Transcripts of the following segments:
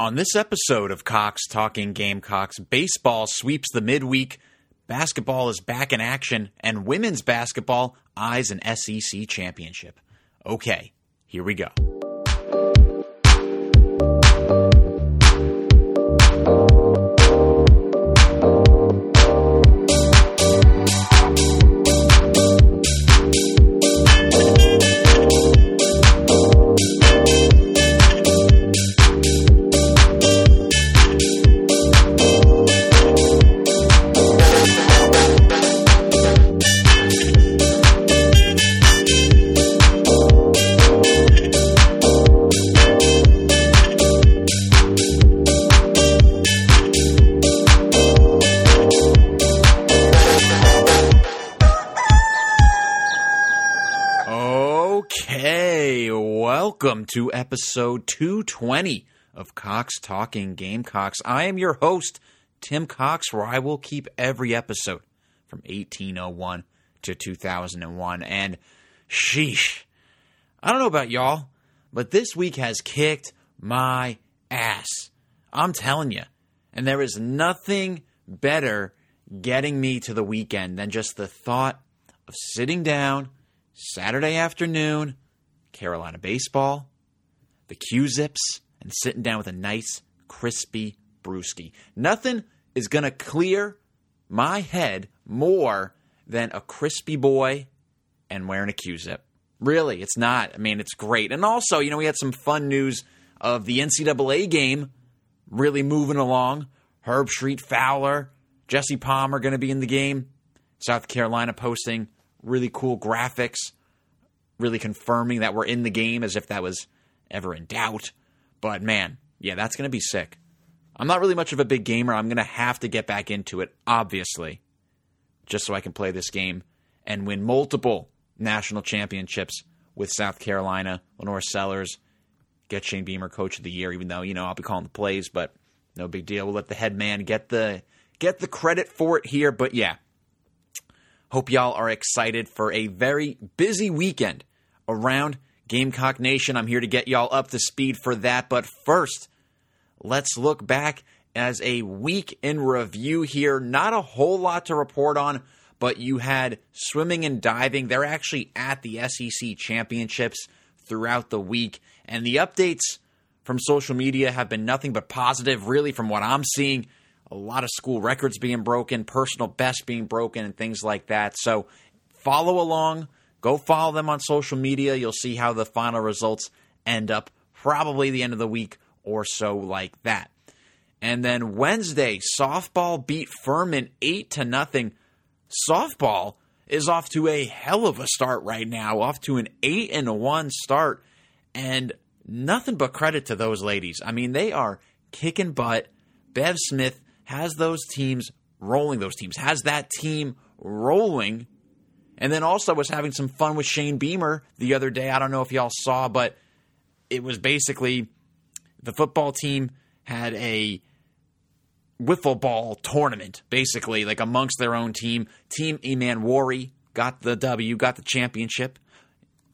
On this episode of Cox Talking Gamecocks, baseball sweeps the midweek, basketball is back in action, and women's basketball eyes an SEC championship. Okay, here we go. Welcome to episode 220 of Cox Talking Gamecocks. I am your host, Tim Cox, where I will keep every episode from 1801 to 2001. And sheesh, I don't know about y'all, but this week has kicked my ass. I'm telling you. And there is nothing better getting me to the weekend than just the thought of sitting down Saturday afternoon, Carolina baseball, the Q-Zips, and sitting down with a nice, crispy brewski. Nothing is going to clear my head more than a crispy boy and wearing a Q-Zip. Really, it's not. I mean, it's great. And also, you know, we had some fun news of the NCAA game really moving along. Herbstreit Fowler, Jesse Palmer going to be in the game. South Carolina posting really cool graphics, really confirming that we're in the game as if that was ever in doubt. But man, yeah, that's going to be sick. I'm not really much of a big gamer. I'm going to have to get back into it, obviously, just so I can play this game and win multiple national championships with South Carolina, LaNorris Sellers, get Shane Beamer coach of the year, even though, you know, I'll be calling the plays, but no big deal. We'll let the head man get the get the credit for it here. But yeah, Hope y'all are excited for a very busy weekend around Gamecock Nation. I'm here to get y'all up to speed for that. But first, let's look back as a week in review here. Not a whole lot to report on, but you had swimming and diving. They're actually at the SEC championships throughout the week. And the updates from social media have been nothing but positive, really, from what I'm seeing a lot of school records being broken, personal best being broken, and things like that. So follow along. Go follow them on social media. You'll see how the final results end up, probably the end of the week or so, like that. And then Wednesday, softball beat Furman eight to nothing. Softball is off to a hell of a start right now, off to an eight and one start, and nothing but credit to those ladies. I mean, they are kicking butt. Bev Smith has those teams rolling, those teams, has that team rolling. And then also was having some fun with Shane Beamer the other day. I don't know if y'all saw, but it was basically the football team had a wiffle ball tournament, basically, like amongst their own team. Team Emmanwori got the W, got the championship,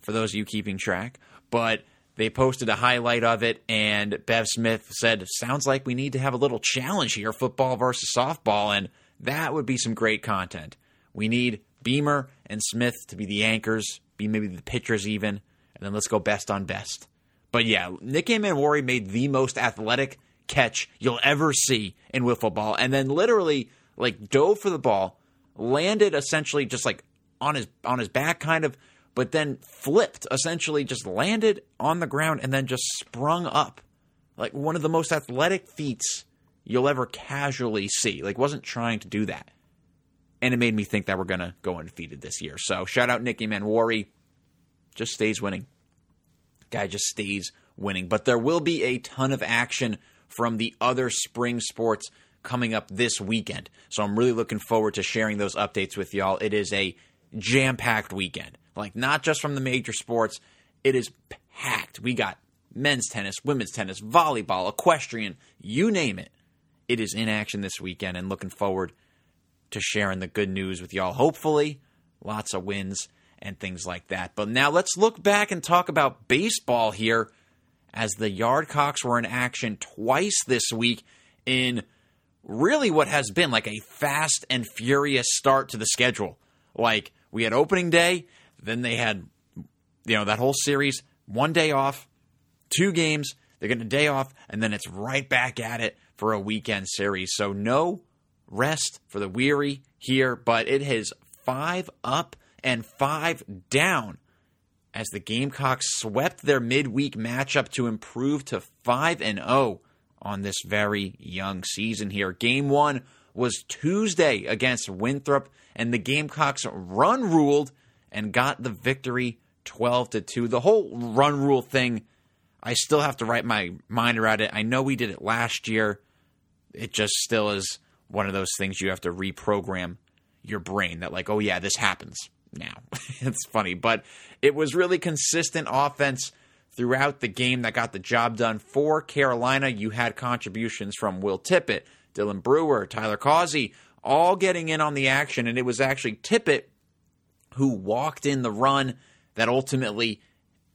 for those of you keeping track. But they posted a highlight of it, and Bev Smith said, Sounds like we need to have a little challenge here football versus softball, and that would be some great content. We need Beamer and Smith to be the anchors, be maybe the pitchers even, and then let's go best on best. But yeah, Nick Emmanwori made the most athletic catch you'll ever see in wiffle ball, and then literally like dove for the ball, landed essentially just like on his on his back, kind of but then flipped, essentially just landed on the ground and then just sprung up. Like one of the most athletic feats you'll ever casually see. Like wasn't trying to do that. And it made me think that we're gonna go undefeated this year. So shout out Nick Emmanwori. Just stays winning. Guy just stays winning. But there will be a ton of action from the other spring sports coming up this weekend. So I'm really looking forward to sharing those updates with y'all. It is a jam packed weekend. Like, not just from the major sports, it is packed. We got men's tennis, women's tennis, volleyball, equestrian, you name it. It is in action this weekend and looking forward to sharing the good news with y'all. Hopefully, lots of wins and things like that. But now let's look back and talk about baseball here as the Yardcocks were in action twice this week in really what has been like a fast and furious start to the schedule. Like we had opening day, then they had you know that whole series, one day off, two games, they're getting a day off, and then it's right back at it for a weekend series. So no rest for the weary here, but it has five up and five down as the Gamecocks swept their midweek matchup to improve to 5 and 0 on this very young season here. Game 1 was Tuesday against Winthrop and the Gamecocks run ruled and got the victory 12 to 2. The whole run rule thing I still have to wrap my mind around it. I know we did it last year. It just still is one of those things you have to reprogram your brain that like, oh yeah, this happens now. it's funny, but it was really consistent offense throughout the game that got the job done for Carolina. You had contributions from Will Tippett, Dylan Brewer, Tyler Causey, all getting in on the action, and it was actually Tippett who walked in the run that ultimately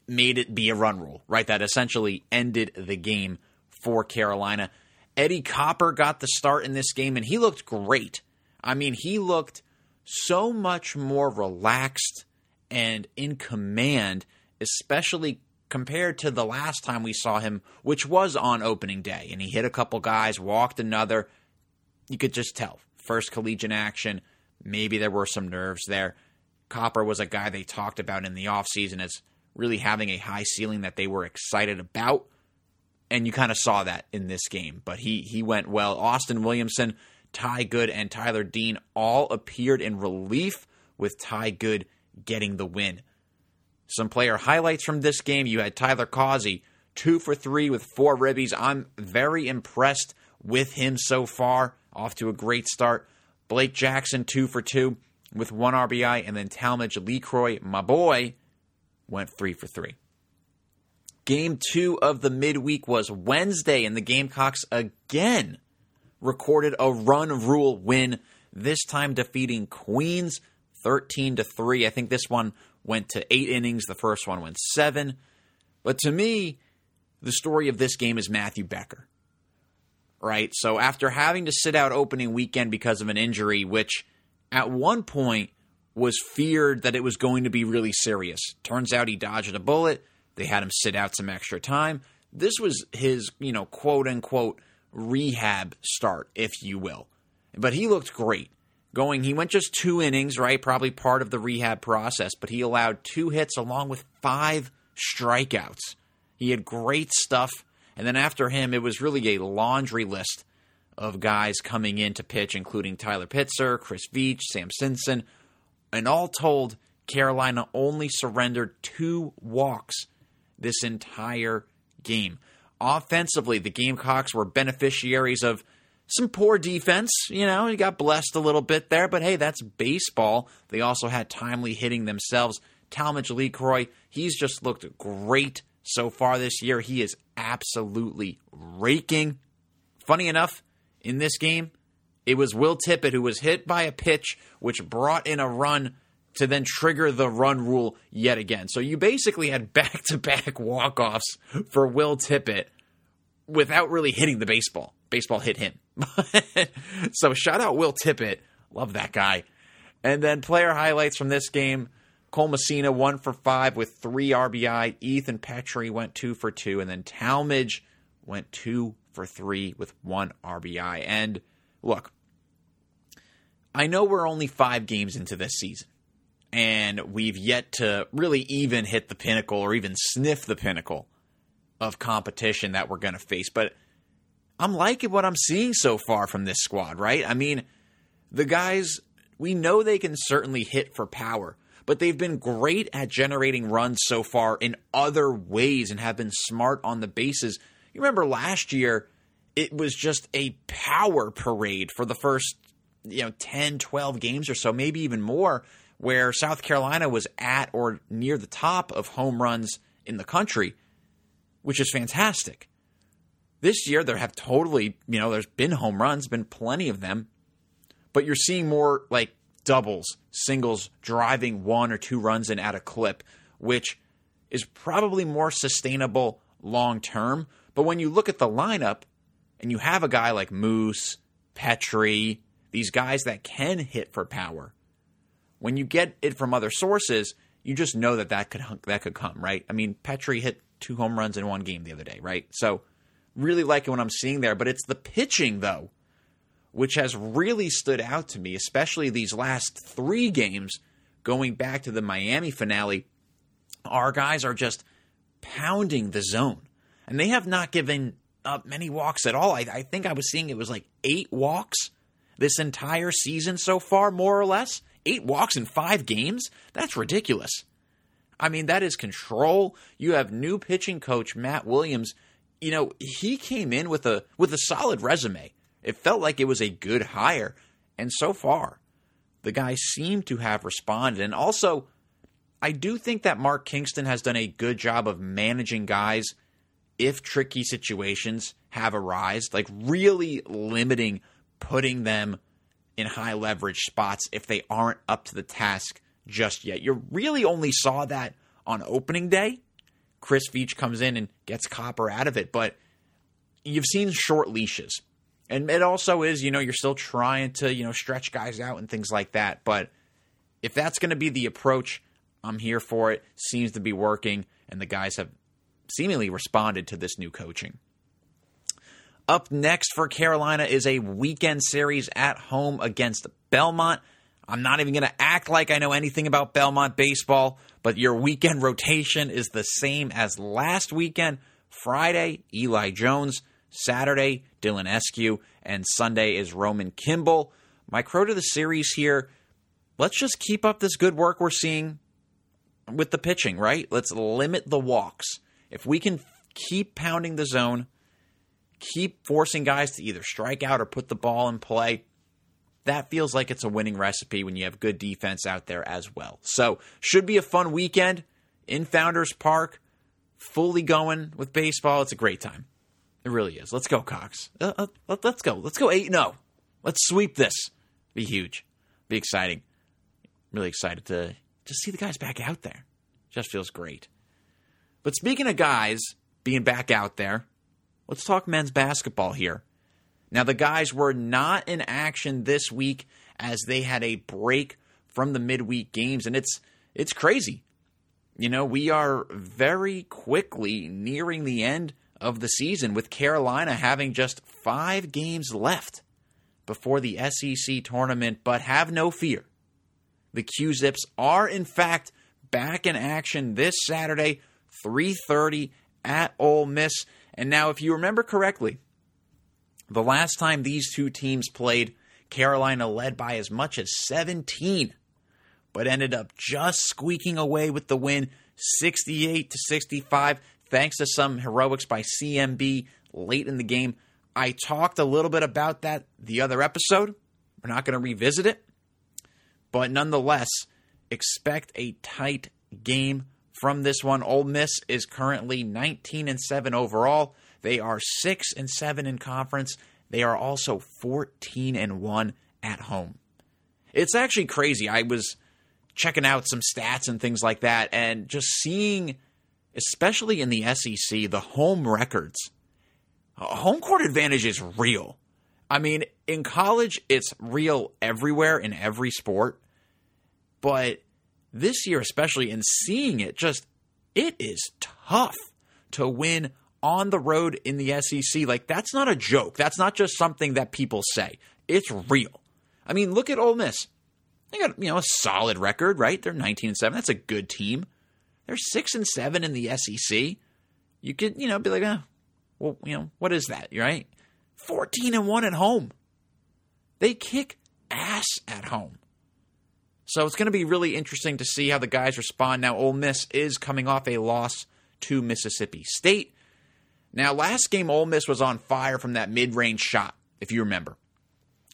made it be a run rule, right? That essentially ended the game for Carolina. Eddie Copper got the start in this game, and he looked great. I mean, he looked so much more relaxed and in command, especially compared to the last time we saw him, which was on opening day. And he hit a couple guys, walked another. You could just tell. First collegiate action, maybe there were some nerves there. Copper was a guy they talked about in the offseason as really having a high ceiling that they were excited about. And you kind of saw that in this game. But he he went well. Austin Williamson Ty Good and Tyler Dean all appeared in relief, with Ty Good getting the win. Some player highlights from this game you had Tyler Causey, two for three with four ribbies. I'm very impressed with him so far. Off to a great start. Blake Jackson, two for two with one RBI, and then Talmadge LeCroy, my boy, went three for three. Game two of the midweek was Wednesday, and the Gamecocks again recorded a run rule win, this time defeating Queens 13 to 3. I think this one went to 8 innings, the first one went 7. But to me, the story of this game is Matthew Becker. Right? So after having to sit out opening weekend because of an injury which at one point was feared that it was going to be really serious. Turns out he dodged a bullet. They had him sit out some extra time. This was his, you know, quote unquote rehab start, if you will. But he looked great. Going, he went just two innings, right? Probably part of the rehab process, but he allowed two hits along with five strikeouts. He had great stuff. And then after him, it was really a laundry list of guys coming in to pitch, including Tyler Pitzer, Chris Veach, Sam Simpson. And all told, Carolina only surrendered two walks this entire game. Offensively, the Gamecocks were beneficiaries of some poor defense. You know, he got blessed a little bit there, but hey, that's baseball. They also had timely hitting themselves. Talmadge LeCroy, he's just looked great so far this year. He is absolutely raking. Funny enough, in this game, it was Will Tippett who was hit by a pitch which brought in a run to then trigger the run rule yet again. So you basically had back to back walk offs for Will Tippett without really hitting the baseball. Baseball hit him. so shout out Will Tippett. Love that guy. And then player highlights from this game. Cole Messina, one for five with three RBI. Ethan Petry went two for two. And then Talmadge went two for three with one RBI. And look, I know we're only five games into this season and we've yet to really even hit the pinnacle or even sniff the pinnacle of competition that we're going to face. But I'm liking what I'm seeing so far from this squad, right? I mean, the guys, we know they can certainly hit for power, but they've been great at generating runs so far in other ways and have been smart on the bases. You remember last year, it was just a power parade for the first, you know, 10, 12 games or so, maybe even more where South Carolina was at or near the top of home runs in the country, which is fantastic. This year, there have totally, you know, there's been home runs, been plenty of them, but you're seeing more like doubles, singles, driving one or two runs in at a clip, which is probably more sustainable long term. But when you look at the lineup and you have a guy like Moose, Petry, these guys that can hit for power, when you get it from other sources, you just know that that could that could come, right? I mean, Petry hit two home runs in one game the other day, right? So really liking what I'm seeing there, but it's the pitching though, which has really stood out to me, especially these last three games going back to the Miami finale. Our guys are just pounding the zone, and they have not given up many walks at all. I, I think I was seeing it was like eight walks this entire season so far, more or less. Eight walks in five games? That's ridiculous. I mean, that is control. You have new pitching coach Matt Williams. You know, he came in with a with a solid resume. It felt like it was a good hire, and so far, the guy seem to have responded. And also, I do think that Mark Kingston has done a good job of managing guys if tricky situations have arisen, like really limiting putting them in high leverage spots if they aren't up to the task just yet. You really only saw that on opening day. Chris Veach comes in and gets Copper out of it, but you've seen short leashes. And it also is, you know, you're still trying to, you know, stretch guys out and things like that. But if that's going to be the approach, I'm here for it. Seems to be working, and the guys have seemingly responded to this new coaching. Up next for Carolina is a weekend series at home against Belmont. I'm not even going to act like I know anything about Belmont baseball, but your weekend rotation is the same as last weekend. Friday, Eli Jones. Saturday, Dylan Eskew. And Sunday is Roman Kimball. My crow to the series here let's just keep up this good work we're seeing with the pitching, right? Let's limit the walks. If we can keep pounding the zone, keep forcing guys to either strike out or put the ball in play. That feels like it's a winning recipe when you have good defense out there as well. So, should be a fun weekend in Founders Park, fully going with baseball. It's a great time. It really is. Let's go, Cox. Uh, uh, let's go. Let's go 8 0. Let's sweep this. Be huge. Be exciting. Really excited to just see the guys back out there. Just feels great. But speaking of guys being back out there, Let's talk men's basketball here. Now, the guys were not in action this week as they had a break from the midweek games, and it's it's crazy. You know, we are very quickly nearing the end of the season with Carolina having just five games left before the SEC tournament, but have no fear. The Q-Zips are in fact back in action this Saturday, 3:30 at Ole Miss. And now, if you remember correctly, the last time these two teams played, Carolina led by as much as 17, but ended up just squeaking away with the win 68 to 65, thanks to some heroics by CMB late in the game. I talked a little bit about that the other episode. We're not going to revisit it. But nonetheless, expect a tight game from this one. Ole Miss is currently 19 and 7 overall. They are 6 and 7 in conference. They are also 14 and 1 at home. It's actually crazy. I was checking out some stats and things like that and just seeing especially in the SEC the home records. Home court advantage is real. I mean, in college it's real everywhere in every sport. But this year, especially in seeing it, just it is tough to win on the road in the SEC. Like that's not a joke. That's not just something that people say. It's real. I mean, look at Ole Miss. They got you know a solid record, right? They're 19 and seven. That's a good team. They're six and seven in the SEC. You could you know be like, oh, well, you know what is that, right? 14 and one at home. They kick ass at home. So it's going to be really interesting to see how the guys respond. Now, Ole Miss is coming off a loss to Mississippi State. Now, last game, Ole Miss was on fire from that mid range shot, if you remember,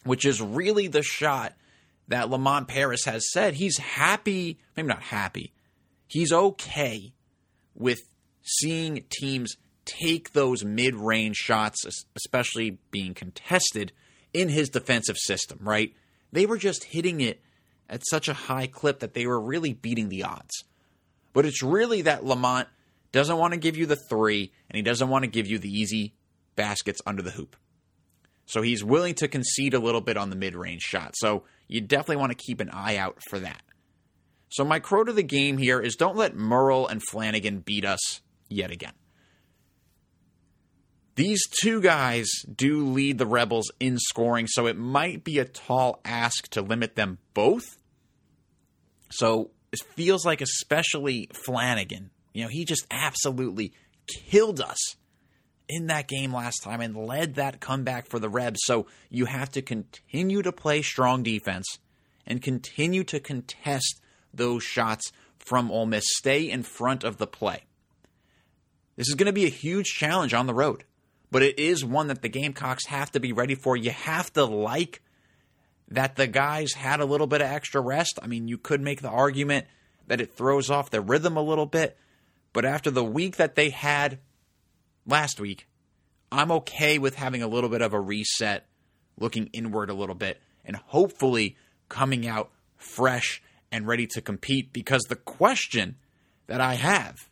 which is really the shot that Lamont Paris has said he's happy, maybe not happy, he's okay with seeing teams take those mid range shots, especially being contested in his defensive system, right? They were just hitting it at such a high clip that they were really beating the odds. But it's really that Lamont doesn't want to give you the three, and he doesn't want to give you the easy baskets under the hoop. So he's willing to concede a little bit on the mid range shot. So you definitely want to keep an eye out for that. So my crow to the game here is don't let Murrell and Flanigan beat us yet again. These two guys do lead the Rebels in scoring, so it might be a tall ask to limit them both. So it feels like, especially Flanigan, you know, he just absolutely killed us in that game last time and led that comeback for the Rebs. So you have to continue to play strong defense and continue to contest those shots from Ole Miss. Stay in front of the play. This is going to be a huge challenge on the road but it is one that the Gamecocks have to be ready for. You have to like that the guys had a little bit of extra rest. I mean, you could make the argument that it throws off the rhythm a little bit, but after the week that they had last week, I'm okay with having a little bit of a reset, looking inward a little bit, and hopefully coming out fresh and ready to compete because the question that I have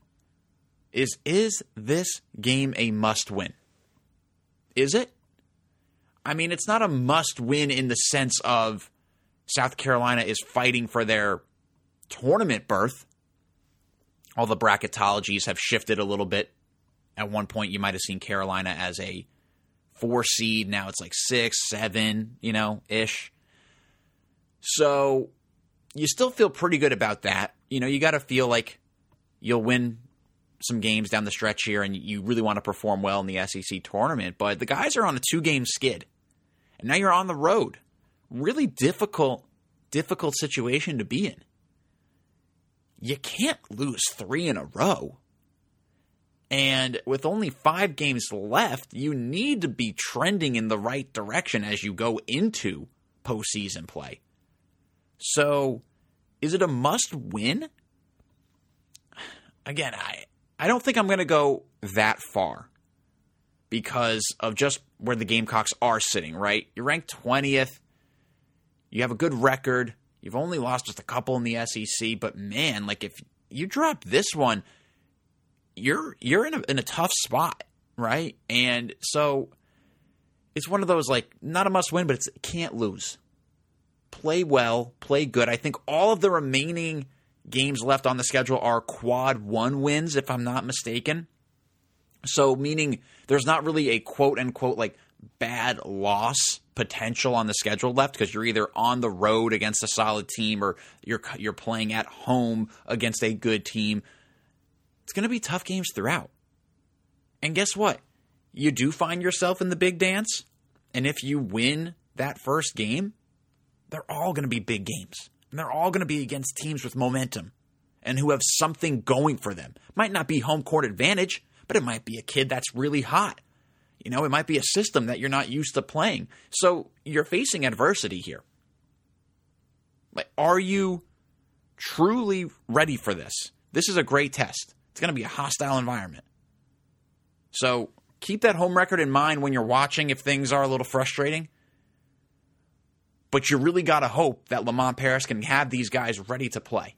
is is this game a must win? Is it? I mean, it's not a must win in the sense of South Carolina is fighting for their tournament berth. All the bracketologies have shifted a little bit. At one point, you might have seen Carolina as a four seed. Now it's like six, seven, you know, ish. So you still feel pretty good about that. You know, you got to feel like you'll win some games down the stretch here and you really want to perform well in the SEC tournament, but the guys are on a two game skid. And now you're on the road. Really difficult, difficult situation to be in. You can't lose three in a row. And with only five games left, you need to be trending in the right direction as you go into postseason play. So, is it a must win? Again, I I don't think I'm going to go that far because of just where the Gamecocks are sitting, right? You're ranked 20th. You have a good record. You've only lost just a couple in the SEC, but man, like if you drop this one, you're you're in a in a tough spot, right? And so it's one of those like not a must win, but it's can't lose. Play well, play good. I think all of the remaining games left on the schedule are quad one wins, if I'm not mistaken. So, meaning there's not really a quote unquote like bad loss potential on the schedule left because you're either on the road against a solid team or you're you're playing at home against a good team. It's going to be tough games throughout. And guess what? You do find yourself in the big dance, and if you win that first game, they're all going to be big games. And they're all going to be against teams with momentum and who have something going for them. Might not be home court advantage, but it might be a kid that's really hot. You know, it might be a system that you're not used to playing. So you're facing adversity here. Are you truly ready for this? This is a great test. It's going to be a hostile environment. So keep that home record in mind when you're watching if things are a little frustrating. But you really got to hope that Lamont Paris can have these guys ready to play.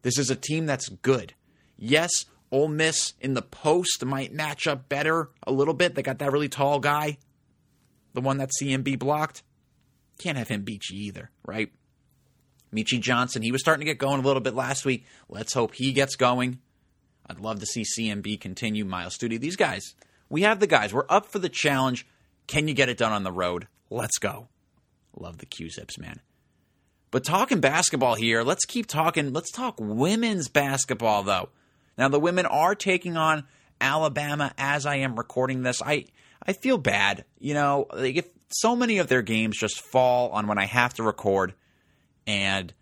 This is a team that's good. Yes, Ole Miss in the post might match up better a little bit. They got that really tall guy, the one that CMB blocked. Can't have him beat you either, right? Meechie Johnson, he was starting to get going a little bit last week. Let's hope he gets going. I'd love to see CMB continue. Myles Stute, these guys, we have the guys. We're up for the challenge. Can you get it done on the road? Let's go. Love the Q-Zips, man. But talking basketball here, let's keep talking. Let's talk women's basketball, though. Now, the women are taking on Alabama as I am recording this. I, I feel bad. You know, if so many of their games just fall on when I have to record and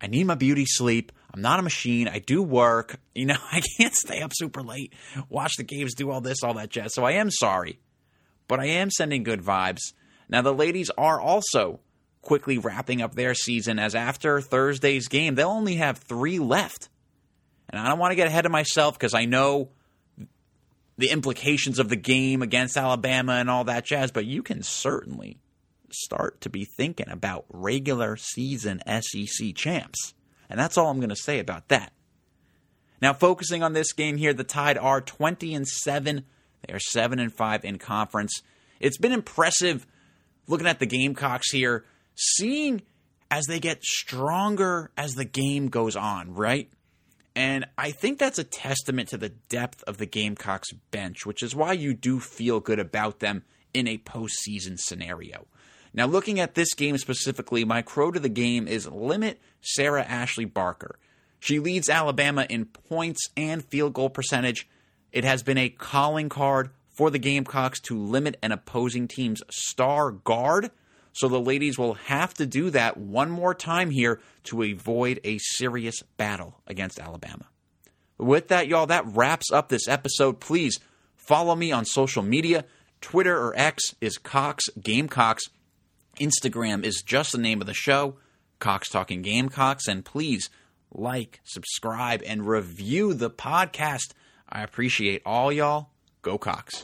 I need my beauty sleep. I'm not a machine. I do work. You know, I can't stay up super late, watch the games, do all this, all that jazz. So I am sorry. But I am sending good vibes. Now, the ladies are also quickly wrapping up their season as after Thursday's game, they'll only have three left. And I don't want to get ahead of myself because I know the implications of the game against Alabama and all that jazz, but you can certainly start to be thinking about regular season SEC champs. And that's all I'm going to say about that. Now, focusing on this game here, the Tide are 20 and 7. They are 7 and 5 in conference. It's been impressive looking at the Gamecocks here, seeing as they get stronger as the game goes on, right? And I think that's a testament to the depth of the Gamecocks bench, which is why you do feel good about them in a postseason scenario. Now, looking at this game specifically, my crow to the game is limit Sarah Ashley Barker. She leads Alabama in points and field goal percentage. It has been a calling card for the Gamecocks to limit an opposing team's star guard. So the ladies will have to do that one more time here to avoid a serious battle against Alabama. With that, y'all, that wraps up this episode. Please follow me on social media. Twitter or X is Cox Gamecocks. Instagram is just the name of the show, Cox Talking Gamecocks. And please like, subscribe, and review the podcast. I appreciate all y'all. Go Cox.